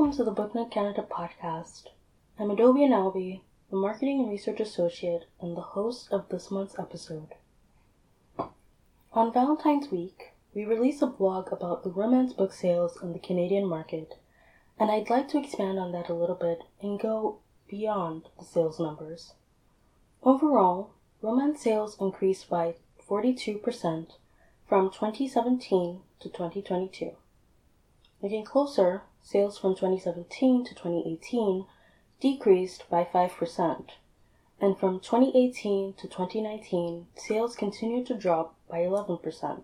Welcome to the BookNet Canada podcast. I'm Adobe Analbi, the Marketing and Research Associate and the host of this month's episode. On Valentine's Week, we released a blog about the romance book sales in the Canadian market, and I'd like to expand on that a little bit and go beyond the sales numbers. Overall, romance sales increased by 42% from 2017 to 2022. Looking closer, sales from 2017 to 2018 decreased by 5%, and from 2018 to 2019, sales continued to drop by 11%.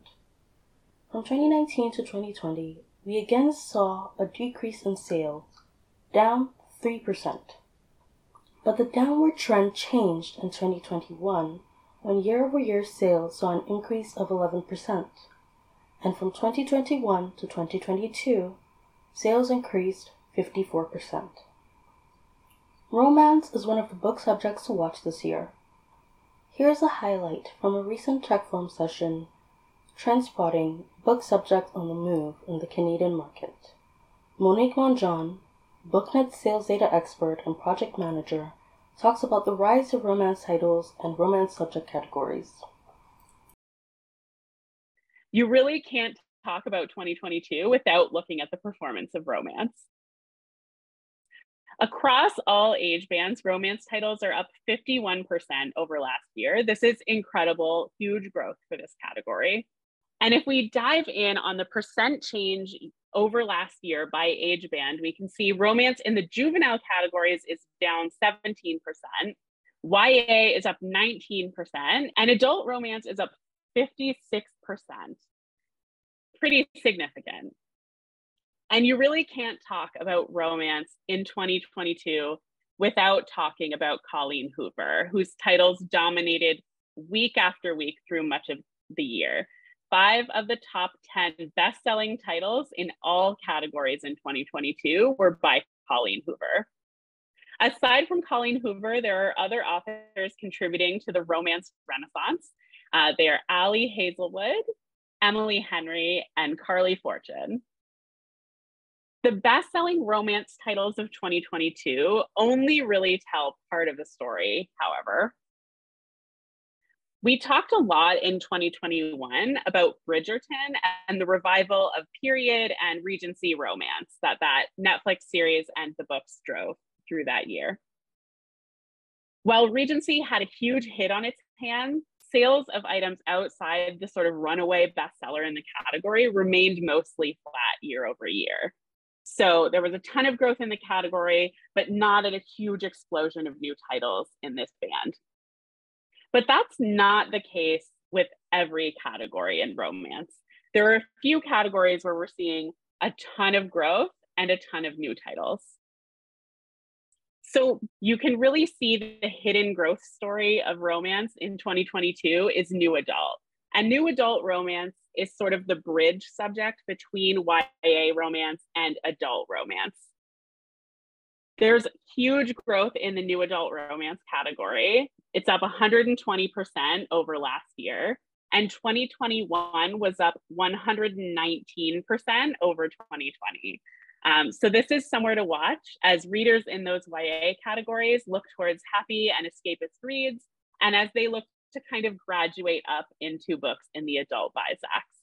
From 2019 to 2020, we again saw a decrease in sales, down 3%. But the downward trend changed in 2021 when year-over-year sales saw an increase of 11%, and from 2021 to 2022, sales increased 54%. Romance is one of the book subjects to watch this year. Here's a highlight from a recent tech forum session Trendspotting Book Subjects on the Move in the Canadian Market. Monique Mongeon, BookNet sales data expert and project manager, talks about the rise of romance titles and romance subject categories. You really can't talk about 2022 without looking at the performance of romance. Across all age bands, romance titles are up 51% over last year. This is incredible, huge growth for this category. And if we dive in on the percent change over last year by age band, we can see romance in the juvenile categories is down 17%, YA is up 19%, and adult romance is up 56% pretty significant. And you really can't talk about romance in 2022 without talking about Colleen Hoover, whose titles dominated week after week through much of the year. Five of the top 10 best selling titles in all categories in 2022 were by Colleen Hoover. Aside from Colleen Hoover, there are other authors contributing to the romance renaissance. Uh, they are Ali Hazelwood, Emily Henry, and Carley Fortune. The best selling romance titles of 2022 only really tell part of the story, however. We talked a lot in 2021 about Bridgerton and the revival of period and Regency romance that that Netflix series and the books drove through that year. While Regency had a huge hit on its hands, sales of items outside the sort of runaway bestseller in the category remained mostly flat year over year. So there was a ton of growth in the category, but not at a huge explosion of new titles in this band. But that's not the case with every category in romance. There are a few categories where we're seeing a ton of growth and a ton of new titles. So you can really see the hidden growth story of romance in 2022 is new adult. And new adult romance is sort of the bridge subject between YA romance and adult romance. There's huge growth in the new adult romance category. It's up 120% over last year. And 2021 was up 119% over 2020. Um, so this is somewhere to watch as readers in those YA categories look towards happy and escapist reads, and as they look to kind of graduate up into books in the adult BISACs.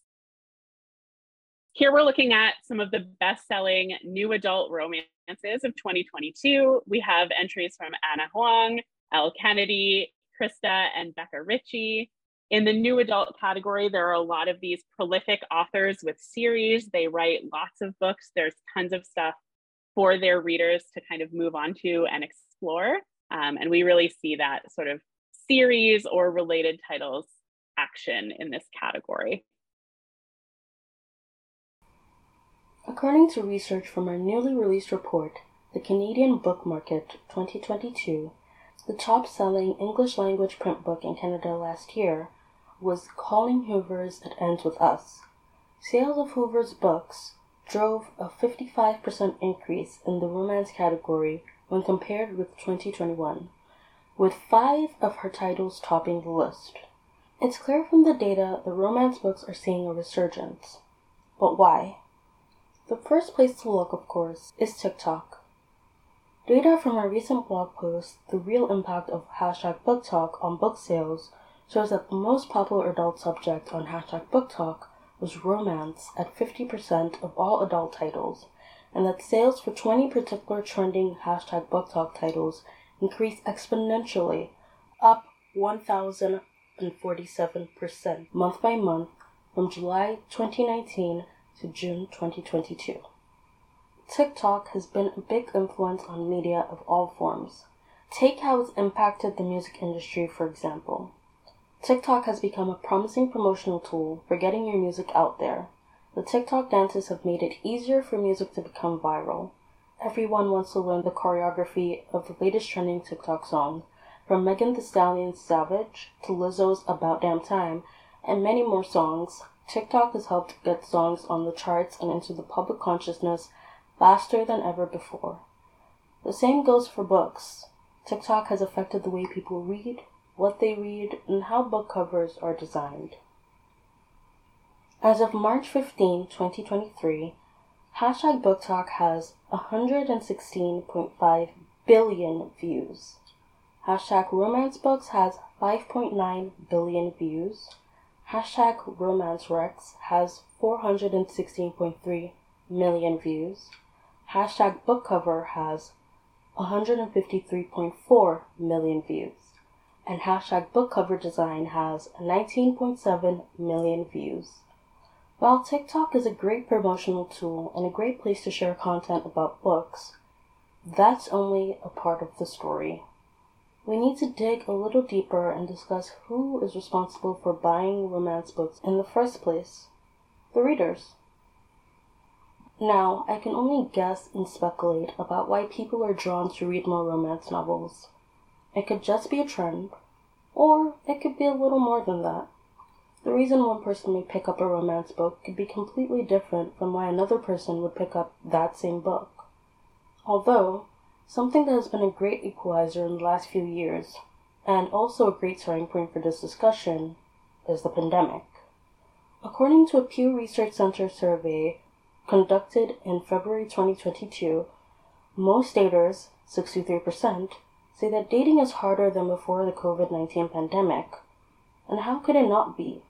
Here we're looking at some of the best-selling new adult romances of 2022. We have entries from Ana Huang, Elle Kennedy, Krista, and Becca Ritchie. In the new adult category, there are a lot of these prolific authors with series. They write lots of books. There's tons of stuff for their readers to kind of move on to and explore. Um, and we really see that sort of series or related titles action in this category. According to research from our newly released report, The Canadian Book Market 2022, the top selling English language print book in Canada last year was Colleen Hoover's It Ends With Us. Sales of Hoover's books drove a 55% increase in the romance category when compared with 2021, with five of her titles topping the list. It's clear from the data that romance books are seeing a resurgence. But why? The first place to look, of course, is TikTok. Data from a recent blog post, The Real Impact of Hashtag BookTok on Book Sales, shows that the most popular adult subject on hashtag BookTok was romance at 50% of all adult titles, and that sales for 20 particular trending hashtag BookTok titles increased exponentially, up 1,047% month by month from July 2019 to June 2022. TikTok has been a big influence on media of all forms. Take how it's impacted the music industry, for example. TikTok has become a promising promotional tool for getting your music out there. The TikTok dances have made it easier for music to become viral. Everyone wants to learn the choreography of the latest trending TikTok song, from Megan Thee Stallion's Savage to Lizzo's About Damn Time, and many more songs. TikTok has helped get songs on the charts and into the public consciousness faster than ever before. The same goes for books. TikTok has affected the way people read, what they read, and how book covers are designed. As of March 15, 2023, hashtag BookTok has 116.5 billion views. Hashtag Romance Books has 5.9 billion views. Hashtag Romance Recs has 416.3 million views. Hashtag Book Cover has 153.4 million views and hashtag book cover design has 19.7 million views. While TikTok is a great promotional tool and a great place to share content about books, that's only a part of the story. We need to dig a little deeper and discuss who is responsible for buying romance books in the first place the readers. Now, I can only guess and speculate about why people are drawn to read more romance novels. It could just be a trend, or it could be a little more than that. The reason one person may pick up a romance book could be completely different from why another person would pick up that same book. Although, something that has been a great equalizer in the last few years, and also a great starting point for this discussion, is the pandemic. According to a Pew Research Center survey conducted in February 2022, most daters, 63%, say that dating is harder than before the COVID 19 pandemic. And how could it not be?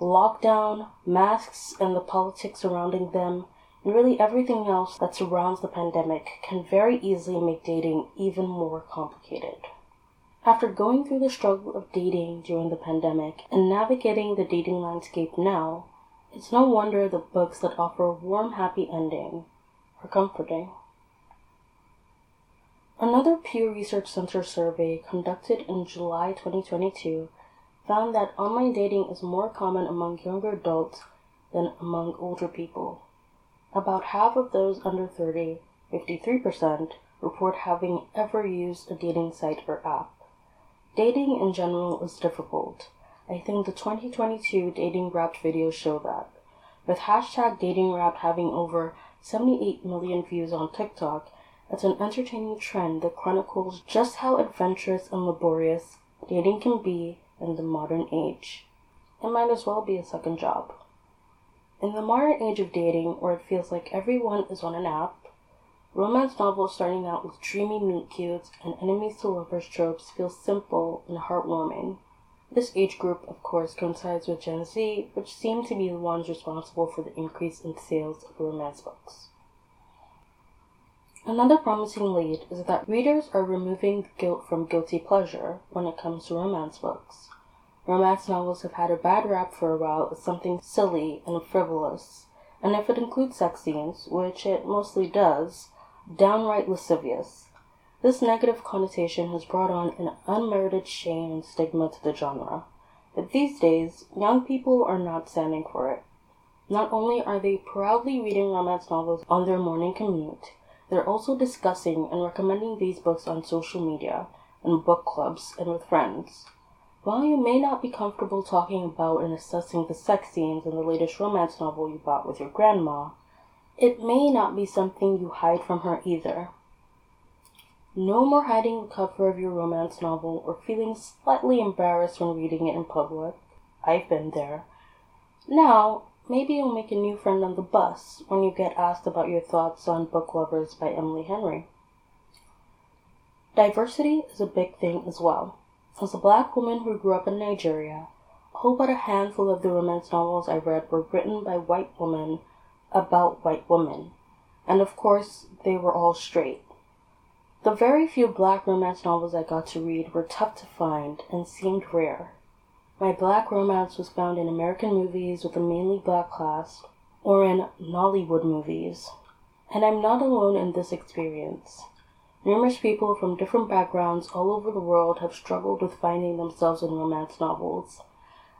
Lockdown, masks, and the politics surrounding them, and really everything else that surrounds the pandemic can very easily make dating even more complicated. After going through the struggle of dating during the pandemic and navigating the dating landscape now, it's no wonder the books that offer a warm, happy ending are comforting. Another Pew Research Center survey conducted in July 2022 found that online dating is more common among younger adults than among older people. About half of those under 30, 53%, report having ever used a dating site or app. Dating in general is difficult. I think the 2022 Dating Wrapped video show that. With hashtag Dating Wrapped having over 78 million views on TikTok it's an entertaining trend that chronicles just how adventurous and laborious dating can be in the modern age. It might as well be a second job. In the modern age of dating, where it feels like everyone is on an app, romance novels starting out with dreamy meet cutes and enemies to lovers tropes feel simple and heartwarming. This age group, of course, coincides with Gen Z, which seem to be the ones responsible for the increase in sales of romance books. Another promising lead is that readers are removing guilt from guilty pleasure when it comes to romance books. Romance novels have had a bad rap for a while as something silly and frivolous, and if it includes sex scenes, which it mostly does, downright lascivious. This negative connotation has brought on an unmerited shame and stigma to the genre. But these days, young people are not standing for it. Not only are they proudly reading romance novels on their morning commute, they're also discussing and recommending these books on social media, in book clubs, and with friends. While you may not be comfortable talking about and assessing the sex scenes in the latest romance novel you bought with your grandma, it may not be something you hide from her either. No more hiding the cover of your romance novel or feeling slightly embarrassed when reading it in public. I've been there. Now, maybe you'll make a new friend on the bus when you get asked about your thoughts on Book Lovers by Emily Henry. Diversity is a big thing as well. As a black woman who grew up in Nigeria, all but a handful of the romance novels I read were written by white women about white women. And of course, they were all straight. The very few black romance novels I got to read were tough to find and seemed rare. My black romance was found in American movies with a mainly black cast or in Nollywood movies. And I'm not alone in this experience. Numerous people from different backgrounds all over the world have struggled with finding themselves in romance novels.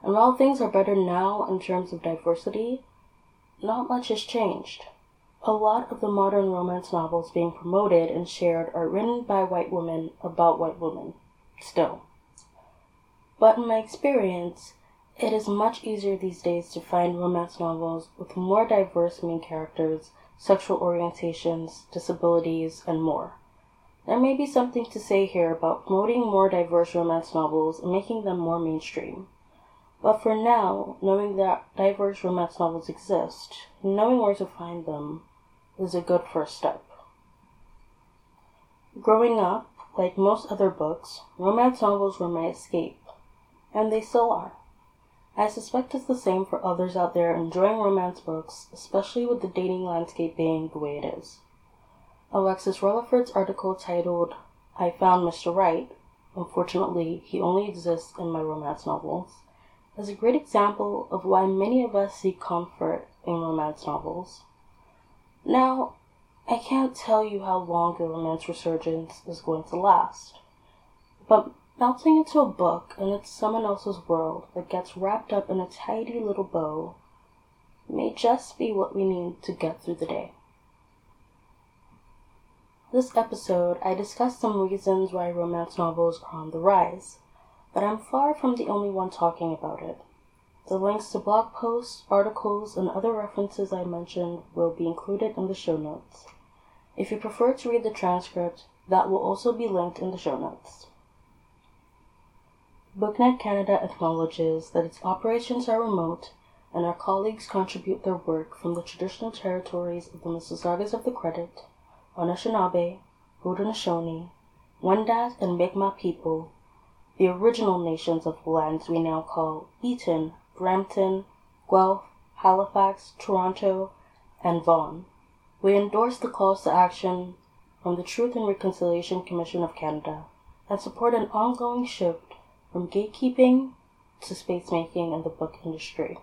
And while things are better now in terms of diversity, not much has changed. A lot of the modern romance novels being promoted and shared are written by white women about white women, still. But in my experience, it is much easier these days to find romance novels with more diverse main characters, sexual orientations, disabilities, and more. There may be something to say here about promoting more diverse romance novels and making them more mainstream. But for now, knowing that diverse romance novels exist, knowing where to find them, is a good first step. Growing up, like most other books, romance novels were my escape, and they still are. I suspect it's the same for others out there enjoying romance books, especially with the dating landscape being the way it is. Alexis Rutherford's article titled, I Found Mr. Right, unfortunately, he only exists in my romance novels, is a great example of why many of us seek comfort in romance novels. Now, I can't tell you how long the romance resurgence is going to last, but melting into a book and it's someone else's world that gets wrapped up in a tidy little bow may just be what we need to get through the day. This episode, I discussed some reasons why romance novels are on the rise, but I'm far from the only one talking about it. The links to blog posts, articles, and other references I mentioned will be included in the show notes. If you prefer to read the transcript, that will also be linked in the show notes. BookNet Canada acknowledges that its operations are remote and our colleagues contribute their work from the traditional territories of the Mississaugas of the Credit, Anishinaabe, Haudenosaunee, Wendat, and Mi'kmaq people, the original nations of the lands we now call Eaton, Brampton, Guelph, Halifax, Toronto, and Vaughan. We endorse the calls to action from the Truth and Reconciliation Commission of Canada and support an ongoing shift from gatekeeping to space making in the book industry.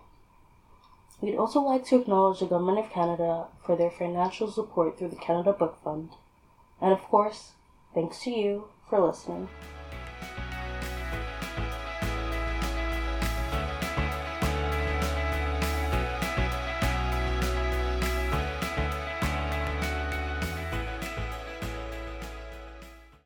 We'd also like to acknowledge the Government of Canada for their financial support through the Canada Book Fund. And of course, thanks to you for listening.